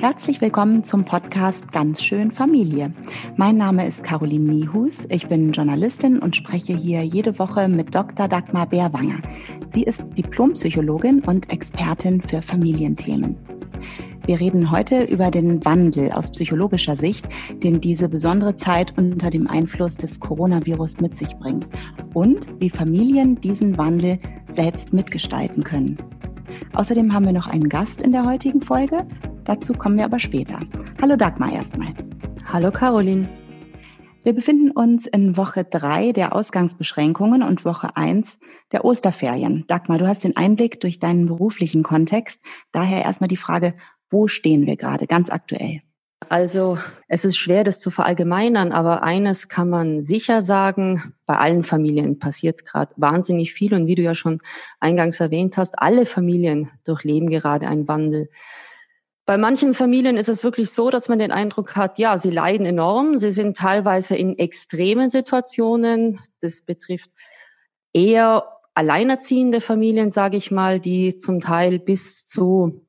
Herzlich willkommen zum Podcast Ganz schön Familie. Mein Name ist Caroline Niehus. Ich bin Journalistin und spreche hier jede Woche mit Dr. Dagmar Bärwanger. Sie ist Diplompsychologin und Expertin für Familienthemen. Wir reden heute über den Wandel aus psychologischer Sicht, den diese besondere Zeit unter dem Einfluss des Coronavirus mit sich bringt und wie Familien diesen Wandel selbst mitgestalten können. Außerdem haben wir noch einen Gast in der heutigen Folge Dazu kommen wir aber später. Hallo Dagmar erstmal. Hallo Caroline. Wir befinden uns in Woche drei der Ausgangsbeschränkungen und Woche eins der Osterferien. Dagmar, du hast den Einblick durch deinen beruflichen Kontext. Daher erstmal die Frage, wo stehen wir gerade ganz aktuell? Also es ist schwer, das zu verallgemeinern, aber eines kann man sicher sagen, bei allen Familien passiert gerade wahnsinnig viel und wie du ja schon eingangs erwähnt hast, alle Familien durchleben gerade einen Wandel. Bei manchen Familien ist es wirklich so, dass man den Eindruck hat, ja, sie leiden enorm. Sie sind teilweise in extremen Situationen. Das betrifft eher alleinerziehende Familien, sage ich mal, die zum Teil bis zu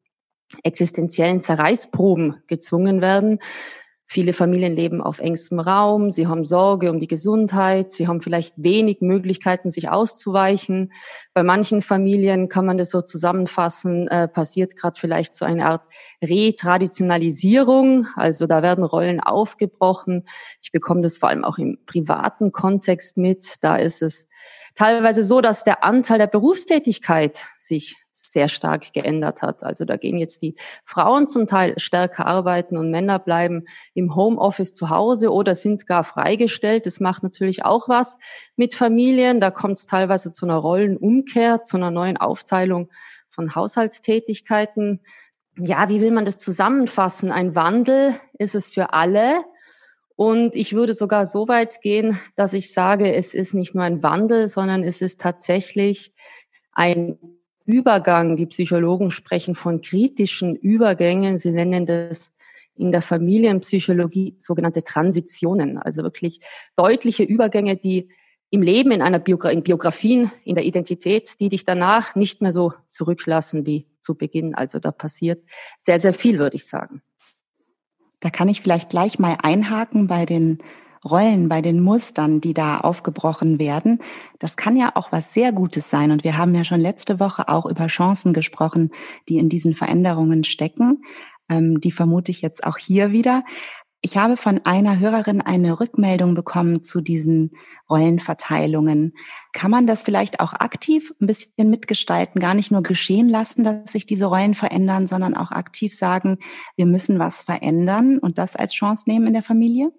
existenziellen Zerreißproben gezwungen werden. Viele Familien leben auf engstem Raum, sie haben Sorge um die Gesundheit, sie haben vielleicht wenig Möglichkeiten, sich auszuweichen. Bei manchen Familien kann man das so zusammenfassen, äh, passiert gerade vielleicht so eine Art Retraditionalisierung, also da werden Rollen aufgebrochen. Ich bekomme das vor allem auch im privaten Kontext mit. Da ist es teilweise so, dass der Anteil der Berufstätigkeit sich sehr stark geändert hat. Also da gehen jetzt die Frauen zum Teil stärker arbeiten und Männer bleiben im Homeoffice zu Hause oder sind gar freigestellt. Das macht natürlich auch was mit Familien. Da kommt es teilweise zu einer Rollenumkehr, zu einer neuen Aufteilung von Haushaltstätigkeiten. Ja, wie will man das zusammenfassen? Ein Wandel ist es für alle. Und ich würde sogar so weit gehen, dass ich sage, es ist nicht nur ein Wandel, sondern es ist tatsächlich ein Übergang. Die Psychologen sprechen von kritischen Übergängen. Sie nennen das in der Familienpsychologie sogenannte Transitionen, also wirklich deutliche Übergänge, die im Leben, in einer Biogra in Biografien, in der Identität, die dich danach nicht mehr so zurücklassen wie zu Beginn. Also da passiert sehr, sehr viel, würde ich sagen. Da kann ich vielleicht gleich mal einhaken bei den Rollen, bei den Mustern, die da aufgebrochen werden. Das kann ja auch was sehr Gutes sein. Und wir haben ja schon letzte Woche auch über Chancen gesprochen, die in diesen Veränderungen stecken. Ähm, die vermute ich jetzt auch hier wieder. Ich habe von einer Hörerin eine Rückmeldung bekommen zu diesen Rollenverteilungen. Kann man das vielleicht auch aktiv ein bisschen mitgestalten, gar nicht nur geschehen lassen, dass sich diese Rollen verändern, sondern auch aktiv sagen, wir müssen was verändern und das als Chance nehmen in der Familie?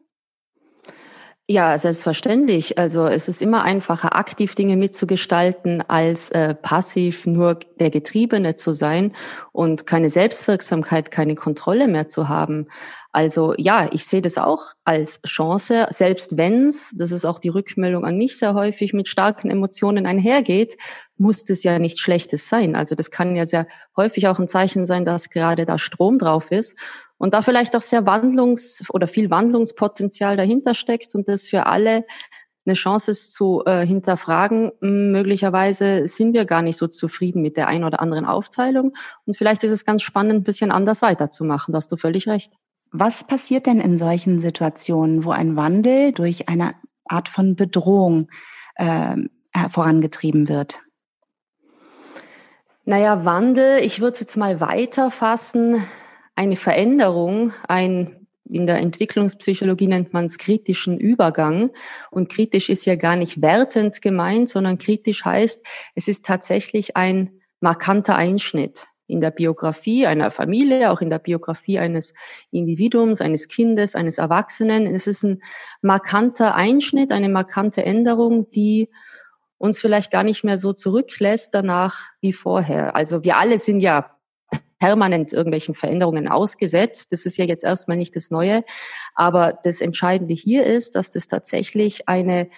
Ja, selbstverständlich. Also es ist immer einfacher, aktiv Dinge mitzugestalten, als äh, passiv nur der Getriebene zu sein und keine Selbstwirksamkeit, keine Kontrolle mehr zu haben. Also ja, ich sehe das auch als Chance, selbst wenn's, das ist auch die Rückmeldung an mich sehr häufig, mit starken Emotionen einhergeht, muss das ja nichts Schlechtes sein. Also das kann ja sehr häufig auch ein Zeichen sein, dass gerade da Strom drauf ist und da vielleicht auch sehr Wandlungs- oder viel Wandlungspotenzial dahinter steckt und das für alle eine Chance ist zu äh, hinterfragen, hm, möglicherweise sind wir gar nicht so zufrieden mit der einen oder anderen Aufteilung und vielleicht ist es ganz spannend, ein bisschen anders weiterzumachen. Da hast du völlig recht. Was passiert denn in solchen Situationen, wo ein Wandel durch eine Art von Bedrohung äh, vorangetrieben wird? Naja, Wandel, ich würde es jetzt mal weiter fassen. Eine Veränderung, ein in der Entwicklungspsychologie nennt man es kritischen Übergang. Und kritisch ist ja gar nicht wertend gemeint, sondern kritisch heißt, es ist tatsächlich ein markanter Einschnitt in der Biografie einer Familie, auch in der Biografie eines Individuums, eines Kindes, eines Erwachsenen. Es ist ein markanter Einschnitt, eine markante Änderung, die uns vielleicht gar nicht mehr so zurücklässt danach wie vorher. Also wir alle sind ja permanent irgendwelchen Veränderungen ausgesetzt. Das ist ja jetzt erstmal nicht das Neue. Aber das Entscheidende hier ist, dass das tatsächlich eine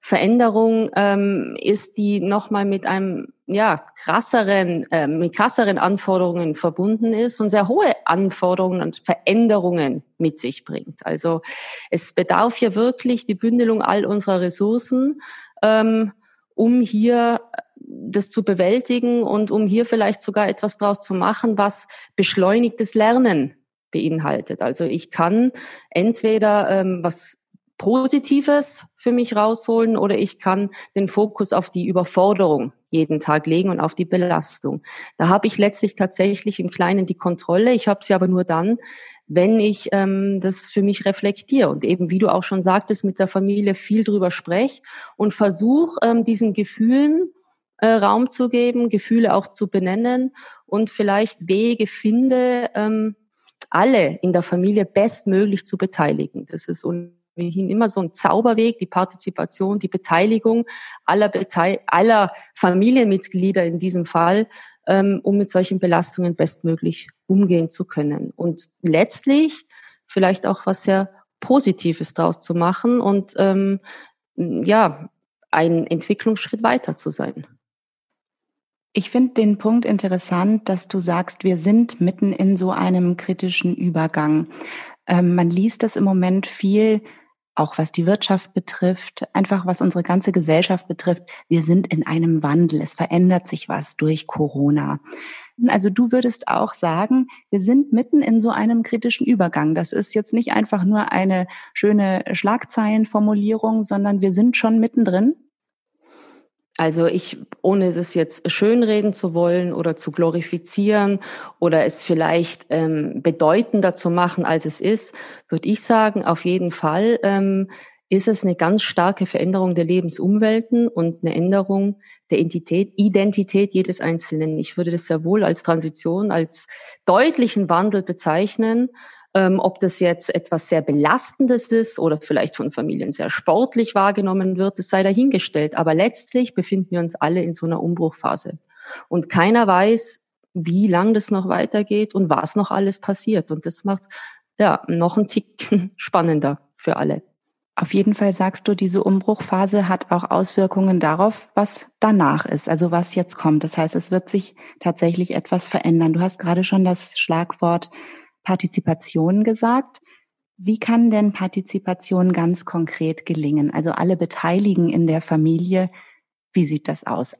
Veränderung ähm, ist, die nochmal mit einem ja krasseren, äh, mit krasseren Anforderungen verbunden ist und sehr hohe Anforderungen und Veränderungen mit sich bringt. Also es bedarf hier wirklich die Bündelung all unserer Ressourcen, ähm, um hier das zu bewältigen und um hier vielleicht sogar etwas draus zu machen, was beschleunigtes Lernen beinhaltet. Also ich kann entweder ähm, was Positives für mich rausholen oder ich kann den Fokus auf die Überforderung jeden Tag legen und auf die Belastung. Da habe ich letztlich tatsächlich im Kleinen die Kontrolle. Ich habe sie aber nur dann, wenn ich ähm, das für mich reflektiere und eben, wie du auch schon sagtest, mit der Familie viel drüber spreche und versuche, ähm, diesen Gefühlen äh, Raum zu geben, Gefühle auch zu benennen und vielleicht Wege finde, ähm, alle in der Familie bestmöglich zu beteiligen. Das ist ohnehin immer so ein Zauberweg, die Partizipation, die Beteiligung aller, Beteil aller Familienmitglieder in diesem Fall, ähm, um mit solchen Belastungen bestmöglich umgehen zu können. Und letztlich vielleicht auch was sehr Positives draus zu machen und ähm, ja, einen Entwicklungsschritt weiter zu sein. Ich finde den Punkt interessant, dass du sagst, wir sind mitten in so einem kritischen Übergang. Ähm, man liest das im Moment viel, auch was die Wirtschaft betrifft, einfach was unsere ganze Gesellschaft betrifft. Wir sind in einem Wandel. Es verändert sich was durch Corona. Also du würdest auch sagen, wir sind mitten in so einem kritischen Übergang. Das ist jetzt nicht einfach nur eine schöne Schlagzeilenformulierung, sondern wir sind schon mittendrin. Also ich, ohne das jetzt schönreden zu wollen oder zu glorifizieren oder es vielleicht ähm, bedeutender zu machen, als es ist, würde ich sagen, auf jeden Fall ähm, ist es eine ganz starke Veränderung der Lebensumwelten und eine Änderung der Identität, Identität jedes Einzelnen. Ich würde das sehr wohl als Transition, als deutlichen Wandel bezeichnen. Ähm, ob das jetzt etwas sehr Belastendes ist oder vielleicht von Familien sehr sportlich wahrgenommen wird, das sei dahingestellt. Aber letztlich befinden wir uns alle in so einer Umbruchphase. Und keiner weiß, wie lang das noch weitergeht und was noch alles passiert. Und das macht ja noch einen Tick spannender für alle. Auf jeden Fall sagst du, diese Umbruchphase hat auch Auswirkungen darauf, was danach ist, also was jetzt kommt. Das heißt, es wird sich tatsächlich etwas verändern. Du hast gerade schon das Schlagwort Partizipation gesagt. Wie kann denn Partizipation ganz konkret gelingen? Also alle Beteiligen in der Familie, wie sieht das aus?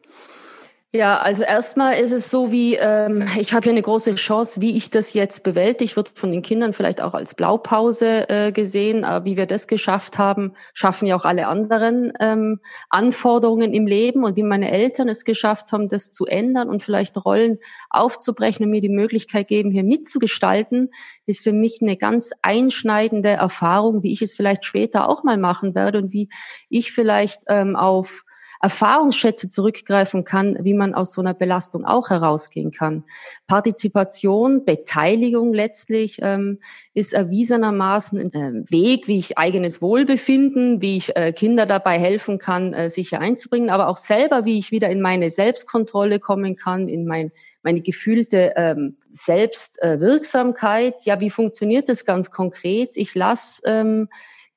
Ja, also erstmal ist es so wie, ähm, ich habe hier eine große Chance, wie ich das jetzt bewältige, wird von den Kindern vielleicht auch als Blaupause äh, gesehen, aber wie wir das geschafft haben, schaffen ja auch alle anderen ähm, Anforderungen im Leben. Und wie meine Eltern es geschafft haben, das zu ändern und vielleicht Rollen aufzubrechen und mir die Möglichkeit geben, hier mitzugestalten, ist für mich eine ganz einschneidende Erfahrung, wie ich es vielleicht später auch mal machen werde und wie ich vielleicht ähm, auf Erfahrungsschätze zurückgreifen kann, wie man aus so einer Belastung auch herausgehen kann. Partizipation, Beteiligung letztlich ähm, ist erwiesenermaßen ein äh, Weg, wie ich eigenes Wohlbefinden, wie ich äh, Kinder dabei helfen kann, äh, sich hier einzubringen, aber auch selber, wie ich wieder in meine Selbstkontrolle kommen kann, in mein meine gefühlte ähm, Selbstwirksamkeit. ja, wie funktioniert das ganz konkret? Ich lasse ähm,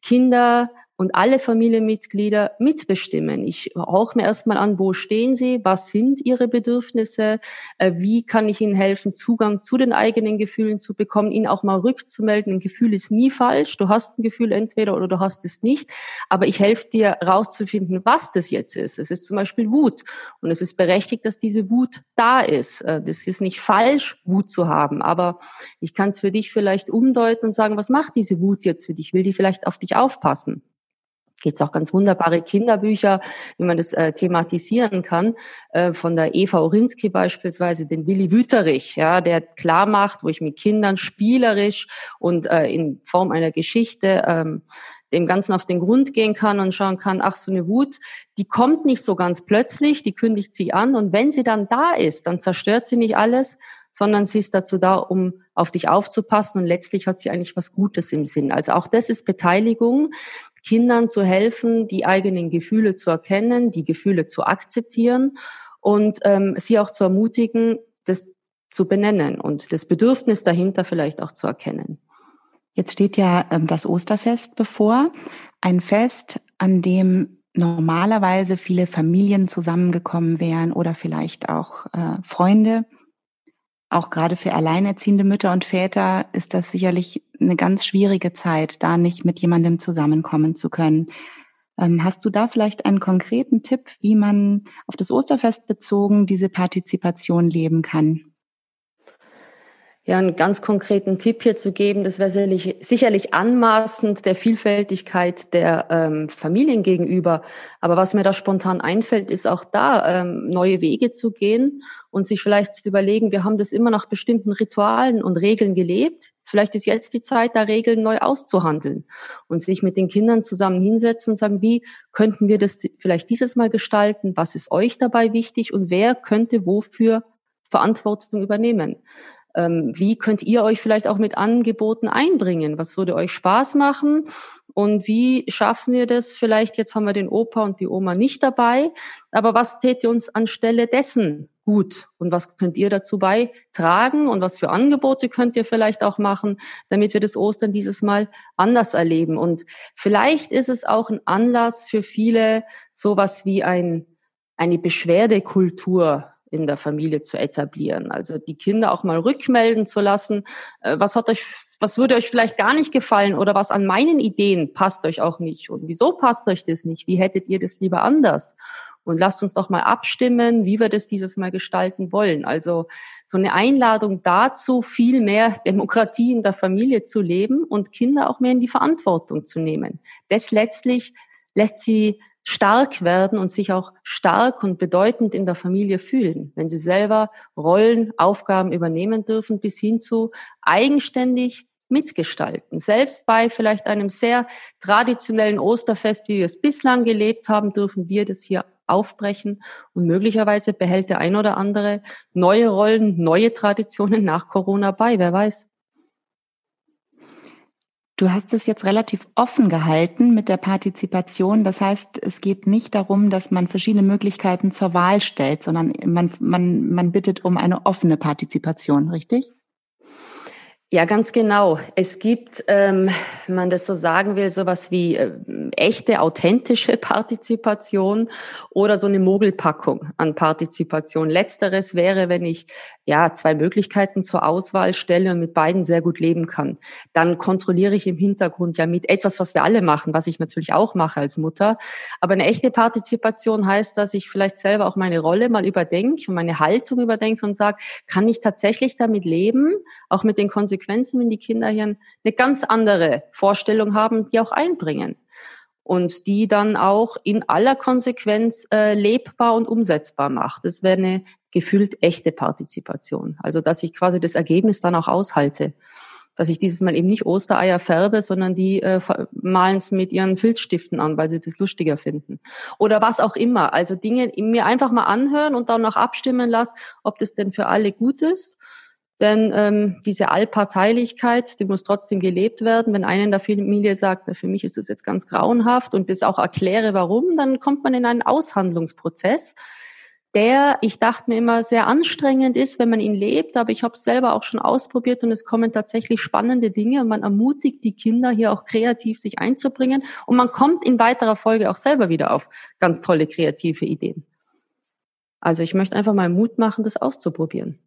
Kinder und alle Familienmitglieder mitbestimmen. Ich hauche mir erstmal an, wo stehen sie, was sind ihre Bedürfnisse, äh, wie kann ich ihnen helfen, Zugang zu den eigenen Gefühlen zu bekommen, ihnen auch mal rückzumelden. Ein Gefühl ist nie falsch. Du hast ein Gefühl entweder oder du hast es nicht. Aber ich helfe dir rauszufinden, was das jetzt ist. Es ist zum Beispiel Wut. Und es ist berechtigt, dass diese Wut da ist. Äh, das ist nicht falsch, Wut zu haben. Aber ich kann es für dich vielleicht umdeuten und sagen, was macht diese Wut jetzt für dich? Will die vielleicht auf dich aufpassen? Gibt es auch ganz wunderbare Kinderbücher, wie man das äh, thematisieren kann. Äh, von der Eva Orinski beispielsweise, den Willi Wüterich, ja, der klar macht, wo ich mit Kindern spielerisch und äh, in Form einer Geschichte ähm, dem Ganzen auf den Grund gehen kann und schauen kann, ach, so eine Wut, die kommt nicht so ganz plötzlich, die kündigt sich an und wenn sie dann da ist, dann zerstört sie nicht alles, sondern sie ist dazu da, um auf dich aufzupassen und letztlich hat sie eigentlich was Gutes im Sinn. Also auch das ist Beteiligung. Kindern zu helfen, die eigenen Gefühle zu erkennen, die Gefühle zu akzeptieren und ähm, sie auch zu ermutigen, das zu benennen und das Bedürfnis dahinter vielleicht auch zu erkennen. Jetzt steht ja ähm, das Osterfest bevor, ein Fest, an dem normalerweise viele Familien zusammengekommen wären oder vielleicht auch äh, Freunde. Auch gerade für alleinerziehende Mütter und Väter ist das sicherlich eine ganz schwierige Zeit, da nicht mit jemandem zusammenkommen zu können. Ähm, hast du da vielleicht einen konkreten Tipp, wie man auf das Osterfest bezogen diese Partizipation leben kann? Ja, einen ganz konkreten Tipp hier zu geben, das wäre sicherlich, sicherlich anmaßend der Vielfältigkeit der ähm, Familien gegenüber. Aber was mir da spontan einfällt, ist auch da ähm, neue Wege zu gehen und sich vielleicht zu überlegen, wir haben das immer nach bestimmten Ritualen und Regeln gelebt. Vielleicht ist jetzt die Zeit, da Regeln neu auszuhandeln und sich mit den Kindern zusammen hinsetzen und sagen, wie könnten wir das vielleicht dieses Mal gestalten? Was ist euch dabei wichtig und wer könnte wofür Verantwortung übernehmen? Ähm, wie könnt ihr euch vielleicht auch mit Angeboten einbringen? Was würde euch Spaß machen? Und wie schaffen wir das? Vielleicht jetzt haben wir den Opa und die Oma nicht dabei, aber was täte uns anstelle dessen gut? Und was könnt ihr dazu beitragen? Und was für Angebote könnt ihr vielleicht auch machen, damit wir das Ostern dieses Mal anders erleben? Und vielleicht ist es auch ein Anlass für viele, sowas wie ein, eine Beschwerdekultur in der Familie zu etablieren. Also die Kinder auch mal rückmelden zu lassen, äh, was hat euch, was würde euch vielleicht gar nicht gefallen oder was an meinen Ideen passt euch auch nicht und wieso passt euch das nicht? Wie hättet ihr das lieber anders? Und lasst uns doch mal abstimmen, wie wir das dieses Mal gestalten wollen. Also so eine Einladung dazu, viel mehr Demokratie in der Familie zu leben und Kinder auch mehr in die Verantwortung zu nehmen. Das letztlich lässt sie stark werden und sich auch stark und bedeutend in der Familie fühlen, wenn sie selber Rollen, Aufgaben übernehmen dürfen, bis hin zu eigenständig mitgestalten. Selbst bei vielleicht einem sehr traditionellen Osterfest, wie wir es bislang gelebt haben, dürfen wir das hier aufbrechen und möglicherweise behält der ein oder andere neue Rollen, neue Traditionen nach Corona bei, wer weiß. Du hast es jetzt relativ offen gehalten mit der Partizipation. Das heißt, es geht nicht darum, dass man verschiedene Möglichkeiten zur Wahl stellt, sondern man, man, man bittet um eine offene Partizipation, richtig? Ja, ganz genau. Es gibt, ähm, wenn man das so sagen will, sowas wie äh, echte, authentische Partizipation oder so eine Mogelpackung an Partizipation. Letzteres wäre, wenn ich ja zwei Möglichkeiten zur Auswahl stelle und mit beiden sehr gut leben kann. Dann kontrolliere ich im Hintergrund ja mit etwas, was wir alle machen, was ich natürlich auch mache als Mutter. Aber eine echte Partizipation heißt, dass ich vielleicht selber auch meine Rolle mal überdenke und meine Haltung überdenke und sage, kann ich tatsächlich damit leben, auch mit den Konsequenzen Konsequenzen, wenn die Kinder hier eine ganz andere Vorstellung haben, die auch einbringen und die dann auch in aller Konsequenz äh, lebbar und umsetzbar macht. Das wäre eine gefühlt echte Partizipation. Also dass ich quasi das Ergebnis dann auch aushalte. Dass ich dieses Mal eben nicht Ostereier färbe, sondern die äh, malen es mit ihren Filzstiften an, weil sie das lustiger finden. Oder was auch immer. Also Dinge mir einfach mal anhören und dann noch abstimmen lassen, ob das denn für alle gut ist denn ähm, diese Allparteilichkeit, die muss trotzdem gelebt werden. Wenn einer in der Familie sagt, für mich ist das jetzt ganz grauenhaft und das auch erkläre, warum, dann kommt man in einen Aushandlungsprozess, der, ich dachte mir immer, sehr anstrengend ist, wenn man ihn lebt. Aber ich habe es selber auch schon ausprobiert und es kommen tatsächlich spannende Dinge und man ermutigt die Kinder hier auch kreativ sich einzubringen und man kommt in weiterer Folge auch selber wieder auf ganz tolle kreative Ideen. Also ich möchte einfach mal Mut machen, das auszuprobieren.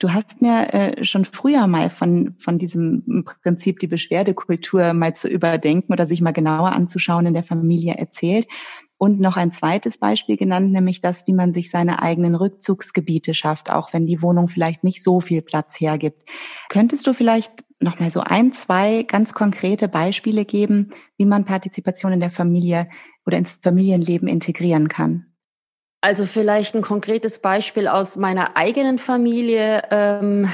Du hast mir äh, schon früher mal von, von diesem Prinzip, die Beschwerdekultur mal zu überdenken oder sich mal genauer anzuschauen in der Familie erzählt. Und noch ein zweites Beispiel genannt, nämlich das, wie man sich seine eigenen Rückzugsgebiete schafft, auch wenn die Wohnung vielleicht nicht so viel Platz hergibt. Könntest du vielleicht noch mal so ein, zwei ganz konkrete Beispiele geben, wie man Partizipation in der Familie oder ins Familienleben integrieren kann? Also vielleicht ein konkretes Beispiel aus meiner eigenen Familie ähm,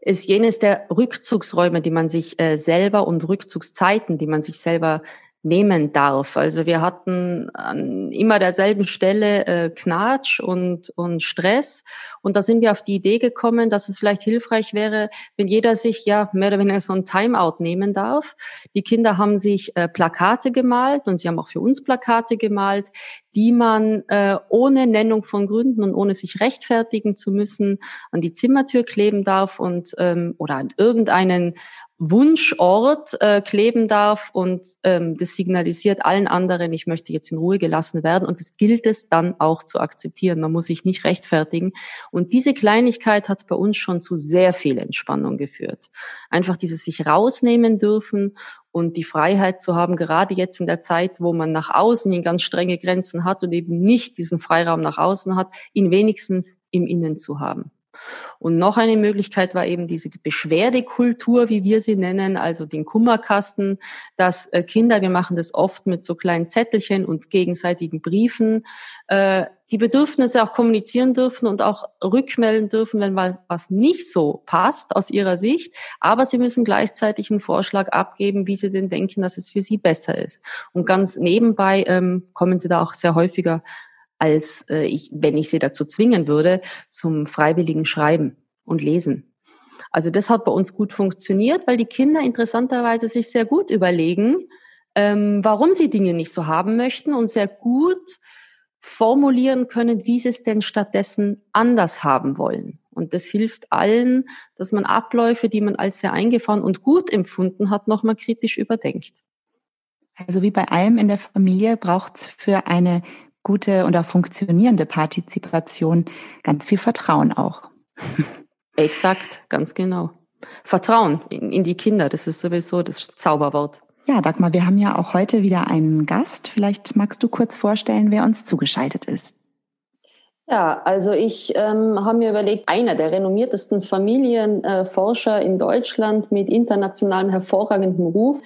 ist jenes der Rückzugsräume, die man sich äh, selber und Rückzugszeiten, die man sich selber nehmen darf. Also wir hatten an immer derselben Stelle äh, Knatsch und, und Stress. Und da sind wir auf die Idee gekommen, dass es vielleicht hilfreich wäre, wenn jeder sich ja mehr oder weniger so ein Timeout nehmen darf. Die Kinder haben sich äh, Plakate gemalt und sie haben auch für uns Plakate gemalt, die man äh, ohne Nennung von Gründen und ohne sich rechtfertigen zu müssen an die Zimmertür kleben darf und ähm, oder an irgendeinen Wunschort äh, kleben darf und ähm, das signalisiert allen anderen, ich möchte jetzt in Ruhe gelassen werden und das gilt es dann auch zu akzeptieren. Man muss sich nicht rechtfertigen. Und diese Kleinigkeit hat bei uns schon zu sehr viel Entspannung geführt. Einfach dieses sich rausnehmen dürfen und die Freiheit zu haben, gerade jetzt in der Zeit, wo man nach außen in ganz strenge Grenzen hat und eben nicht diesen Freiraum nach außen hat, ihn wenigstens im Innen zu haben. Und noch eine Möglichkeit war eben diese Beschwerdekultur, wie wir sie nennen, also den Kummerkasten, dass äh, Kinder, wir machen das oft mit so kleinen Zettelchen und gegenseitigen Briefen, äh, die Bedürfnisse auch kommunizieren dürfen und auch rückmelden dürfen, wenn was nicht so passt aus ihrer Sicht. Aber sie müssen gleichzeitig einen Vorschlag abgeben, wie sie denn denken, dass es für sie besser ist. Und ganz nebenbei ähm, kommen sie da auch sehr häufiger als äh, ich, wenn ich sie dazu zwingen würde, zum freiwilligen Schreiben und Lesen. Also das hat bei uns gut funktioniert, weil die Kinder interessanterweise sich sehr gut überlegen, ähm, warum sie Dinge nicht so haben möchten und sehr gut formulieren können, wie sie es denn stattdessen anders haben wollen. Und das hilft allen, dass man Abläufe, die man als sehr eingefahren und gut empfunden hat, nochmal kritisch überdenkt. Also wie bei allem in der Familie braucht es für eine gute und auch funktionierende Partizipation ganz viel Vertrauen auch. Exakt, ganz genau. Vertrauen in, in die Kinder, das ist sowieso das Zauberwort. Ja, Dagmar, wir haben ja auch heute wieder einen Gast. Vielleicht magst du kurz vorstellen, wer uns zugeschaltet ist. Ja, also ich ähm, habe mir überlegt, einer der renommiertesten Familienforscher äh, in Deutschland mit internationalem hervorragendem Ruf,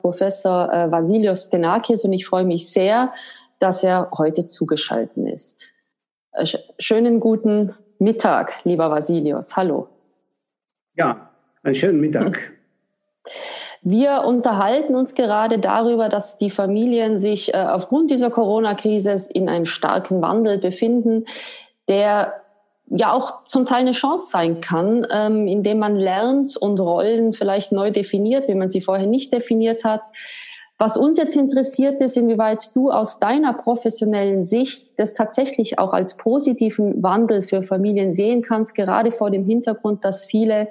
Professor äh, Vasilios Tenakis, und ich freue mich sehr, dass er heute zugeschaltet ist. Äh, schönen guten Mittag, lieber Vasilios. Hallo. Ja, einen schönen Mittag. Wir unterhalten uns gerade darüber, dass die Familien sich äh, aufgrund dieser Corona-Krise in einem starken Wandel befinden, der ja auch zum Teil eine Chance sein kann, ähm, indem man lernt und Rollen vielleicht neu definiert, wie man sie vorher nicht definiert hat. Was uns jetzt interessiert ist, inwieweit du aus deiner professionellen Sicht das tatsächlich auch als positiven Wandel für Familien sehen kannst, gerade vor dem Hintergrund, dass viele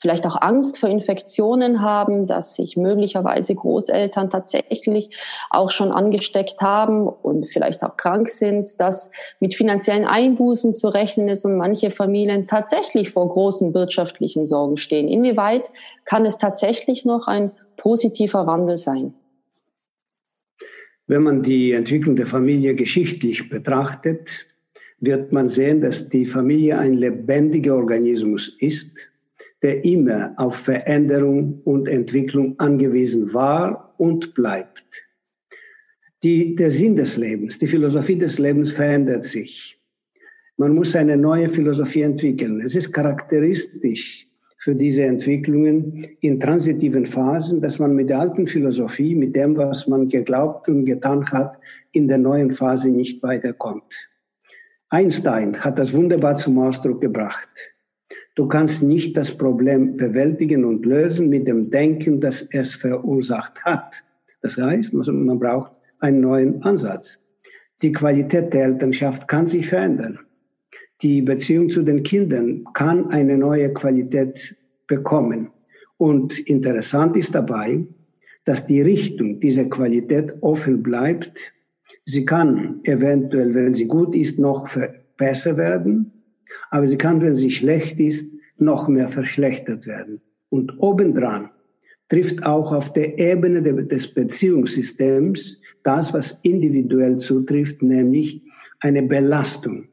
vielleicht auch Angst vor Infektionen haben, dass sich möglicherweise Großeltern tatsächlich auch schon angesteckt haben und vielleicht auch krank sind, dass mit finanziellen Einbußen zu rechnen ist und manche Familien tatsächlich vor großen wirtschaftlichen Sorgen stehen. Inwieweit kann es tatsächlich noch ein positiver Wandel sein? Wenn man die Entwicklung der Familie geschichtlich betrachtet, wird man sehen, dass die Familie ein lebendiger Organismus ist, der immer auf Veränderung und Entwicklung angewiesen war und bleibt. Die, der Sinn des Lebens, die Philosophie des Lebens verändert sich. Man muss eine neue Philosophie entwickeln. Es ist charakteristisch für diese Entwicklungen in transitiven Phasen, dass man mit der alten Philosophie, mit dem, was man geglaubt und getan hat, in der neuen Phase nicht weiterkommt. Einstein hat das wunderbar zum Ausdruck gebracht. Du kannst nicht das Problem bewältigen und lösen mit dem Denken, das es verursacht hat. Das heißt, man braucht einen neuen Ansatz. Die Qualität der Elternschaft kann sich verändern. Die Beziehung zu den Kindern kann eine neue Qualität bekommen. Und interessant ist dabei, dass die Richtung dieser Qualität offen bleibt. Sie kann eventuell, wenn sie gut ist, noch besser werden. Aber sie kann, wenn sie schlecht ist, noch mehr verschlechtert werden. Und obendran trifft auch auf der Ebene des Beziehungssystems das, was individuell zutrifft, nämlich eine Belastung,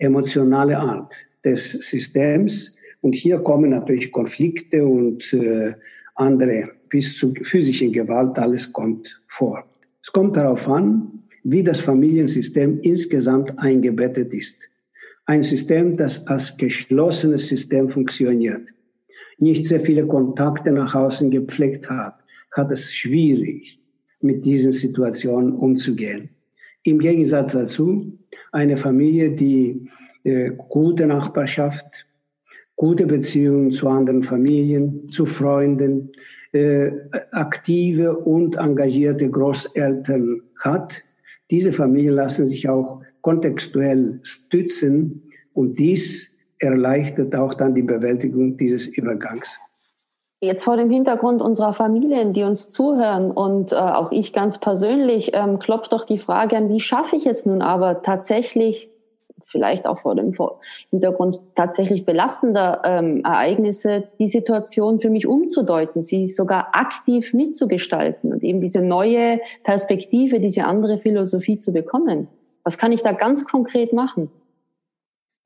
emotionale Art des Systems. Und hier kommen natürlich Konflikte und äh, andere bis zu physischen Gewalt, alles kommt vor. Es kommt darauf an, wie das Familiensystem insgesamt eingebettet ist. Ein System, das als geschlossenes System funktioniert, nicht sehr viele Kontakte nach außen gepflegt hat, hat es schwierig, mit diesen Situationen umzugehen. Im Gegensatz dazu, eine Familie, die äh, gute Nachbarschaft, gute Beziehungen zu anderen Familien, zu Freunden, äh, aktive und engagierte Großeltern hat, diese Familien lassen sich auch kontextuell stützen und dies erleichtert auch dann die Bewältigung dieses Übergangs. Jetzt vor dem Hintergrund unserer Familien, die uns zuhören und äh, auch ich ganz persönlich, ähm, klopft doch die Frage an, wie schaffe ich es nun aber tatsächlich, vielleicht auch vor dem Hintergrund tatsächlich belastender ähm, Ereignisse, die Situation für mich umzudeuten, sie sogar aktiv mitzugestalten und eben diese neue Perspektive, diese andere Philosophie zu bekommen. Was kann ich da ganz konkret machen?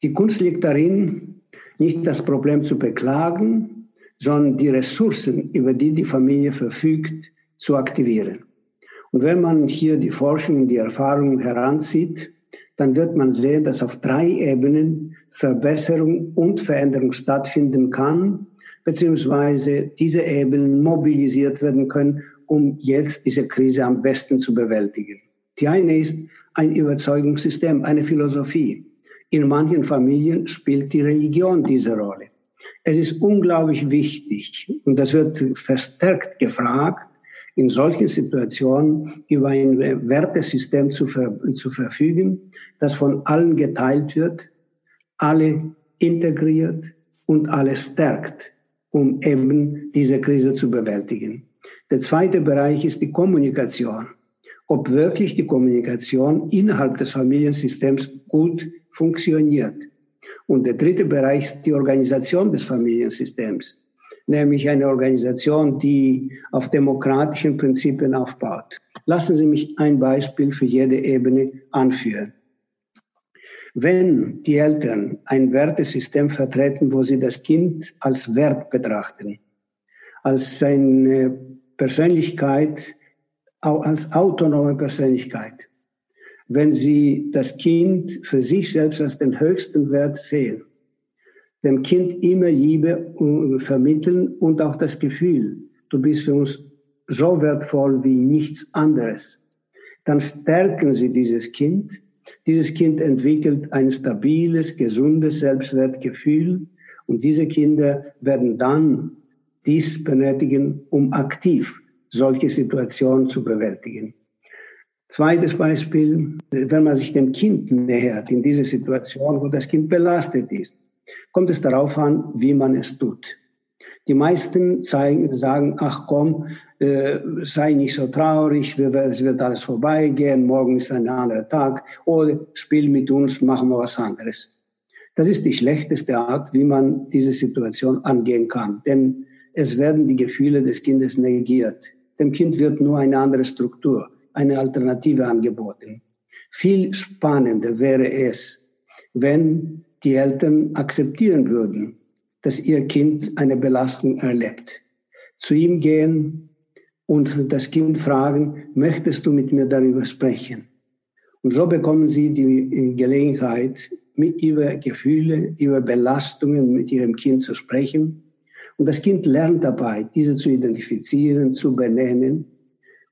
Die Kunst liegt darin, nicht das Problem zu beklagen, sondern die Ressourcen, über die die Familie verfügt, zu aktivieren. Und wenn man hier die Forschung und die Erfahrung heranzieht, dann wird man sehen, dass auf drei Ebenen Verbesserung und Veränderung stattfinden kann, beziehungsweise diese Ebenen mobilisiert werden können, um jetzt diese Krise am besten zu bewältigen. Die eine ist ein Überzeugungssystem, eine Philosophie. In manchen Familien spielt die Religion diese Rolle. Es ist unglaublich wichtig und das wird verstärkt gefragt, in solchen Situationen über ein Wertesystem zu, ver zu verfügen, das von allen geteilt wird, alle integriert und alle stärkt, um eben diese Krise zu bewältigen. Der zweite Bereich ist die Kommunikation. Ob wirklich die Kommunikation innerhalb des Familiensystems gut funktioniert. Und der dritte Bereich ist die Organisation des Familiensystems, nämlich eine Organisation, die auf demokratischen Prinzipien aufbaut. Lassen Sie mich ein Beispiel für jede Ebene anführen. Wenn die Eltern ein Wertesystem vertreten, wo sie das Kind als Wert betrachten, als seine Persönlichkeit, als autonome Persönlichkeit, wenn sie das Kind für sich selbst als den höchsten Wert sehen, dem Kind immer Liebe vermitteln und auch das Gefühl, du bist für uns so wertvoll wie nichts anderes, dann stärken sie dieses Kind. Dieses Kind entwickelt ein stabiles, gesundes Selbstwertgefühl und diese Kinder werden dann dies benötigen, um aktiv solche Situationen zu bewältigen. Zweites Beispiel, wenn man sich dem Kind nähert in diese Situation, wo das Kind belastet ist, kommt es darauf an, wie man es tut. Die meisten zeigen, sagen, ach komm, äh, sei nicht so traurig, es wird alles vorbeigehen, morgen ist ein anderer Tag, oder spiel mit uns, machen wir was anderes. Das ist die schlechteste Art, wie man diese Situation angehen kann, denn es werden die Gefühle des Kindes negiert. Dem Kind wird nur eine andere Struktur, eine Alternative angeboten. Viel spannender wäre es, wenn die Eltern akzeptieren würden, dass ihr Kind eine Belastung erlebt. Zu ihm gehen und das Kind fragen, möchtest du mit mir darüber sprechen? Und so bekommen sie die Gelegenheit, mit über Gefühle, über Belastungen mit ihrem Kind zu sprechen. Und das Kind lernt dabei, diese zu identifizieren, zu benennen.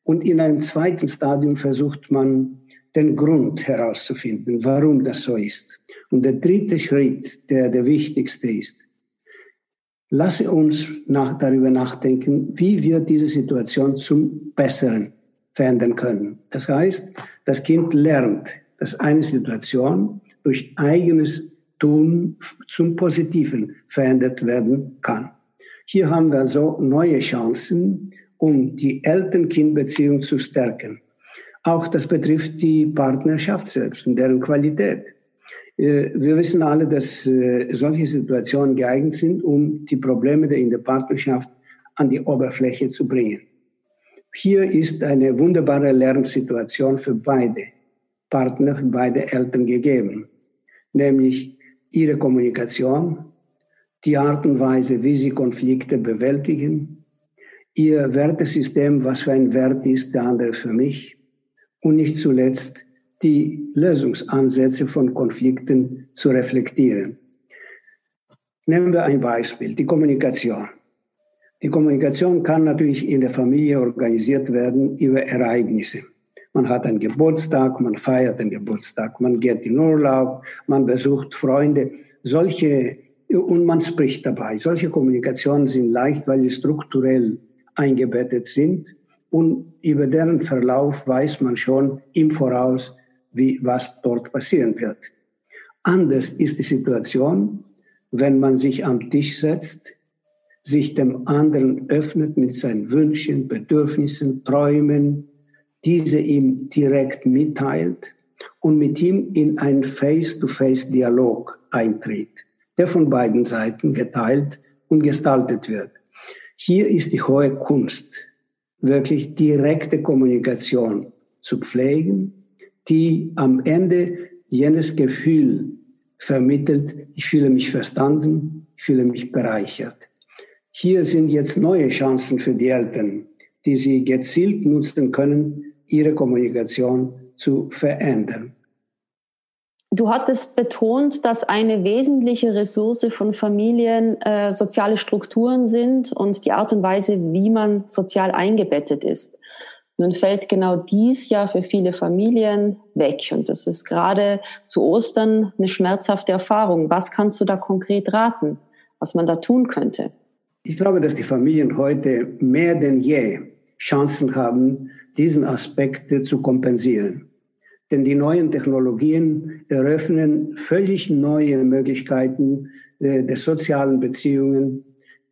Und in einem zweiten Stadium versucht man, den Grund herauszufinden, warum das so ist. Und der dritte Schritt, der der wichtigste ist, Lasse uns nach, darüber nachdenken, wie wir diese Situation zum Besseren verändern können. Das heißt, das Kind lernt, dass eine Situation durch eigenes Tun zum Positiven verändert werden kann. Hier haben wir also neue Chancen, um die Eltern-Kind-Beziehung zu stärken. Auch das betrifft die Partnerschaft selbst und deren Qualität. Äh, wir wissen alle, dass äh, solche Situationen geeignet sind, um die Probleme in der Partnerschaft an die Oberfläche zu bringen. Hier ist eine wunderbare Lernsituation für beide Partner, für beide Eltern gegeben, nämlich ihre Kommunikation, die Art und Weise, wie sie Konflikte bewältigen, ihr Wertesystem, was für ein Wert ist der andere für mich und nicht zuletzt die Lösungsansätze von Konflikten zu reflektieren. Nehmen wir ein Beispiel, die Kommunikation. Die Kommunikation kann natürlich in der Familie organisiert werden über Ereignisse. Man hat einen Geburtstag, man feiert den Geburtstag, man geht in Urlaub, man besucht Freunde. Solche, und man spricht dabei. Solche Kommunikationen sind leicht, weil sie strukturell eingebettet sind und über deren Verlauf weiß man schon im Voraus, wie was dort passieren wird. Anders ist die Situation, wenn man sich am Tisch setzt, sich dem anderen öffnet mit seinen Wünschen, Bedürfnissen, Träumen, diese ihm direkt mitteilt und mit ihm in einen Face-to-Face-Dialog eintritt, der von beiden Seiten geteilt und gestaltet wird. Hier ist die hohe Kunst, wirklich direkte Kommunikation zu pflegen, die am Ende jenes Gefühl vermittelt, ich fühle mich verstanden, ich fühle mich bereichert. Hier sind jetzt neue Chancen für die Eltern, die sie gezielt nutzen können, ihre Kommunikation zu verändern. Du hattest betont, dass eine wesentliche Ressource von Familien äh, soziale Strukturen sind und die Art und Weise, wie man sozial eingebettet ist. Nun fällt genau dies ja für viele Familien weg. Und das ist gerade zu Ostern eine schmerzhafte Erfahrung. Was kannst du da konkret raten, was man da tun könnte? Ich glaube, dass die Familien heute mehr denn je Chancen haben, diesen Aspekt zu kompensieren. Denn die neuen Technologien eröffnen völlig neue Möglichkeiten äh, der sozialen Beziehungen,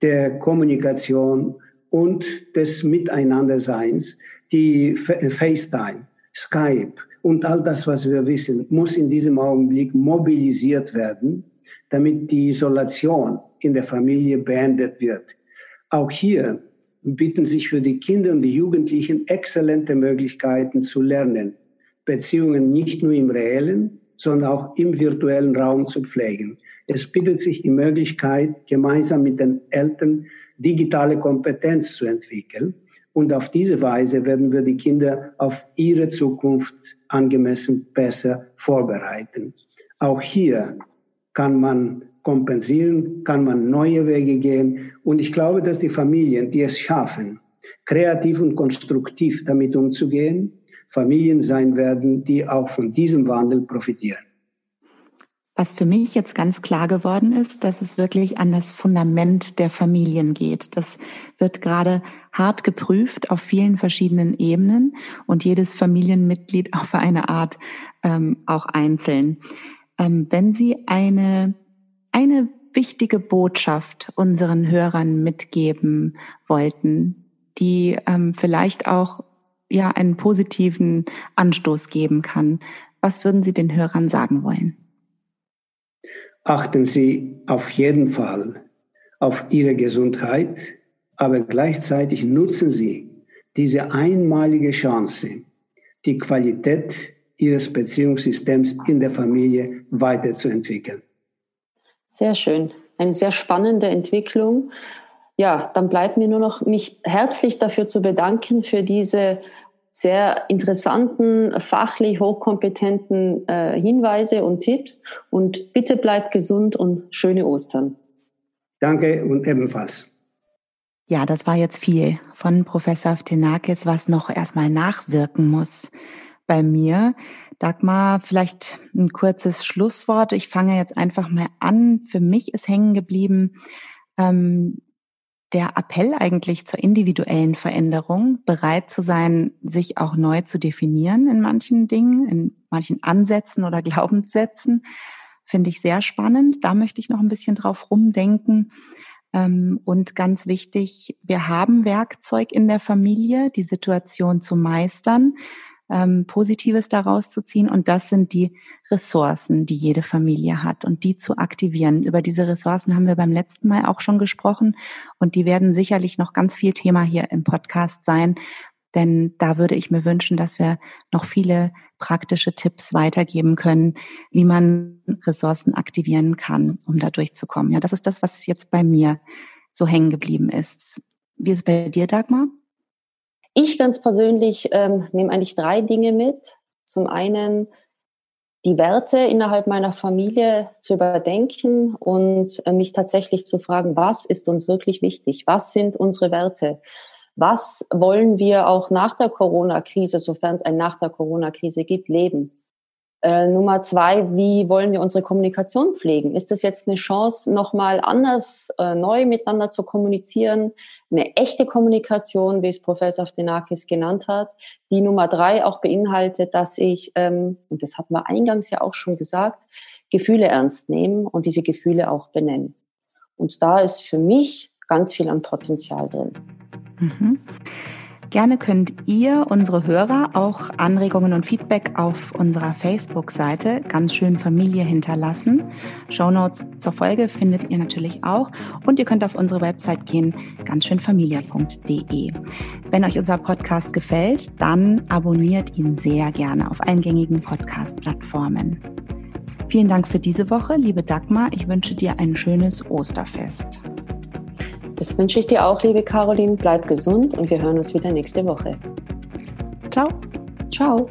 der Kommunikation und des Miteinanderseins. Die FaceTime, Skype und all das, was wir wissen, muss in diesem Augenblick mobilisiert werden, damit die Isolation in der Familie beendet wird. Auch hier bieten sich für die Kinder und die Jugendlichen exzellente Möglichkeiten zu lernen, Beziehungen nicht nur im reellen, sondern auch im virtuellen Raum zu pflegen. Es bietet sich die Möglichkeit, gemeinsam mit den Eltern digitale Kompetenz zu entwickeln. Und auf diese Weise werden wir die Kinder auf ihre Zukunft angemessen besser vorbereiten. Auch hier kann man kompensieren, kann man neue Wege gehen. Und ich glaube, dass die Familien, die es schaffen, kreativ und konstruktiv damit umzugehen, Familien sein werden, die auch von diesem Wandel profitieren. Was für mich jetzt ganz klar geworden ist, dass es wirklich an das Fundament der Familien geht. Das wird gerade hart geprüft auf vielen verschiedenen Ebenen und jedes Familienmitglied auf eine Art ähm, auch einzeln. Ähm, wenn Sie eine, eine wichtige Botschaft unseren Hörern mitgeben wollten, die ähm, vielleicht auch ja einen positiven Anstoß geben kann. Was würden Sie den Hörern sagen wollen? Achten Sie auf jeden Fall auf Ihre Gesundheit, aber gleichzeitig nutzen Sie diese einmalige Chance, die Qualität Ihres Beziehungssystems in der Familie weiterzuentwickeln. Sehr schön. Eine sehr spannende Entwicklung ja, dann bleibt mir nur noch, mich herzlich dafür zu bedanken für diese sehr interessanten, fachlich hochkompetenten äh, Hinweise und Tipps. Und bitte bleibt gesund und schöne Ostern. Danke und ebenfalls. Ja, das war jetzt viel von Professor Ftenakis, was noch erstmal nachwirken muss bei mir. Dagmar, vielleicht ein kurzes Schlusswort. Ich fange jetzt einfach mal an. Für mich ist hängen geblieben, ähm, der Appell eigentlich zur individuellen Veränderung, bereit zu sein, sich auch neu zu definieren in manchen Dingen, in manchen Ansätzen oder Glaubenssätzen, finde ich sehr spannend. Da möchte ich noch ein bisschen drauf rumdenken. Ähm, und ganz wichtig, wir haben Werkzeug in der Familie, die Situation zu meistern ähm, Positives daraus zu ziehen. Und das sind die Ressourcen, die jede Familie hat und die zu aktivieren. Über diese Ressourcen haben wir beim letzten Mal auch schon gesprochen und die werden sicherlich noch ganz viel Thema hier im Podcast sein. Denn da würde ich mir wünschen, dass wir noch viele praktische Tipps weitergeben können, wie man Ressourcen aktivieren kann, um da durchzukommen. Ja, das ist das, was jetzt bei mir so hängen geblieben ist. Wie ist es bei dir, Dagmar? Ich ganz persönlich ähm, nehme eigentlich drei Dinge mit. Zum einen die Werte innerhalb meiner Familie zu überdenken und äh, mich tatsächlich zu fragen, was ist uns wirklich wichtig? Was sind unsere Werte? Was wollen wir auch nach der Corona-Krise, sofern es ein nach der Corona-Krise gibt, leben? Äh, Nummer zwei, wie wollen wir unsere Kommunikation pflegen? Ist das jetzt eine Chance, nochmal anders, äh, neu miteinander zu kommunizieren? Eine echte Kommunikation, wie es Professor Frenakis genannt hat, die Nummer drei auch beinhaltet, dass ich, ähm, und das hatten wir eingangs ja auch schon gesagt, Gefühle ernst nehmen und diese Gefühle auch benennen. Und da ist für mich ganz viel an Potenzial drin. Mhm. Gerne könnt ihr, unsere Hörer, auch Anregungen und Feedback auf unserer Facebook-Seite ganz schön Familie hinterlassen. Shownotes zur Folge findet ihr natürlich auch und ihr könnt auf unsere Website gehen, ganzschönfamilie.de. Wenn euch unser Podcast gefällt, dann abonniert ihn sehr gerne auf allen gängigen Podcast-Plattformen. Vielen Dank für diese Woche, liebe Dagmar. Ich wünsche dir ein schönes Osterfest. Das wünsche ich dir auch, liebe Caroline. Bleib gesund und wir hören uns wieder nächste Woche. Ciao. Ciao.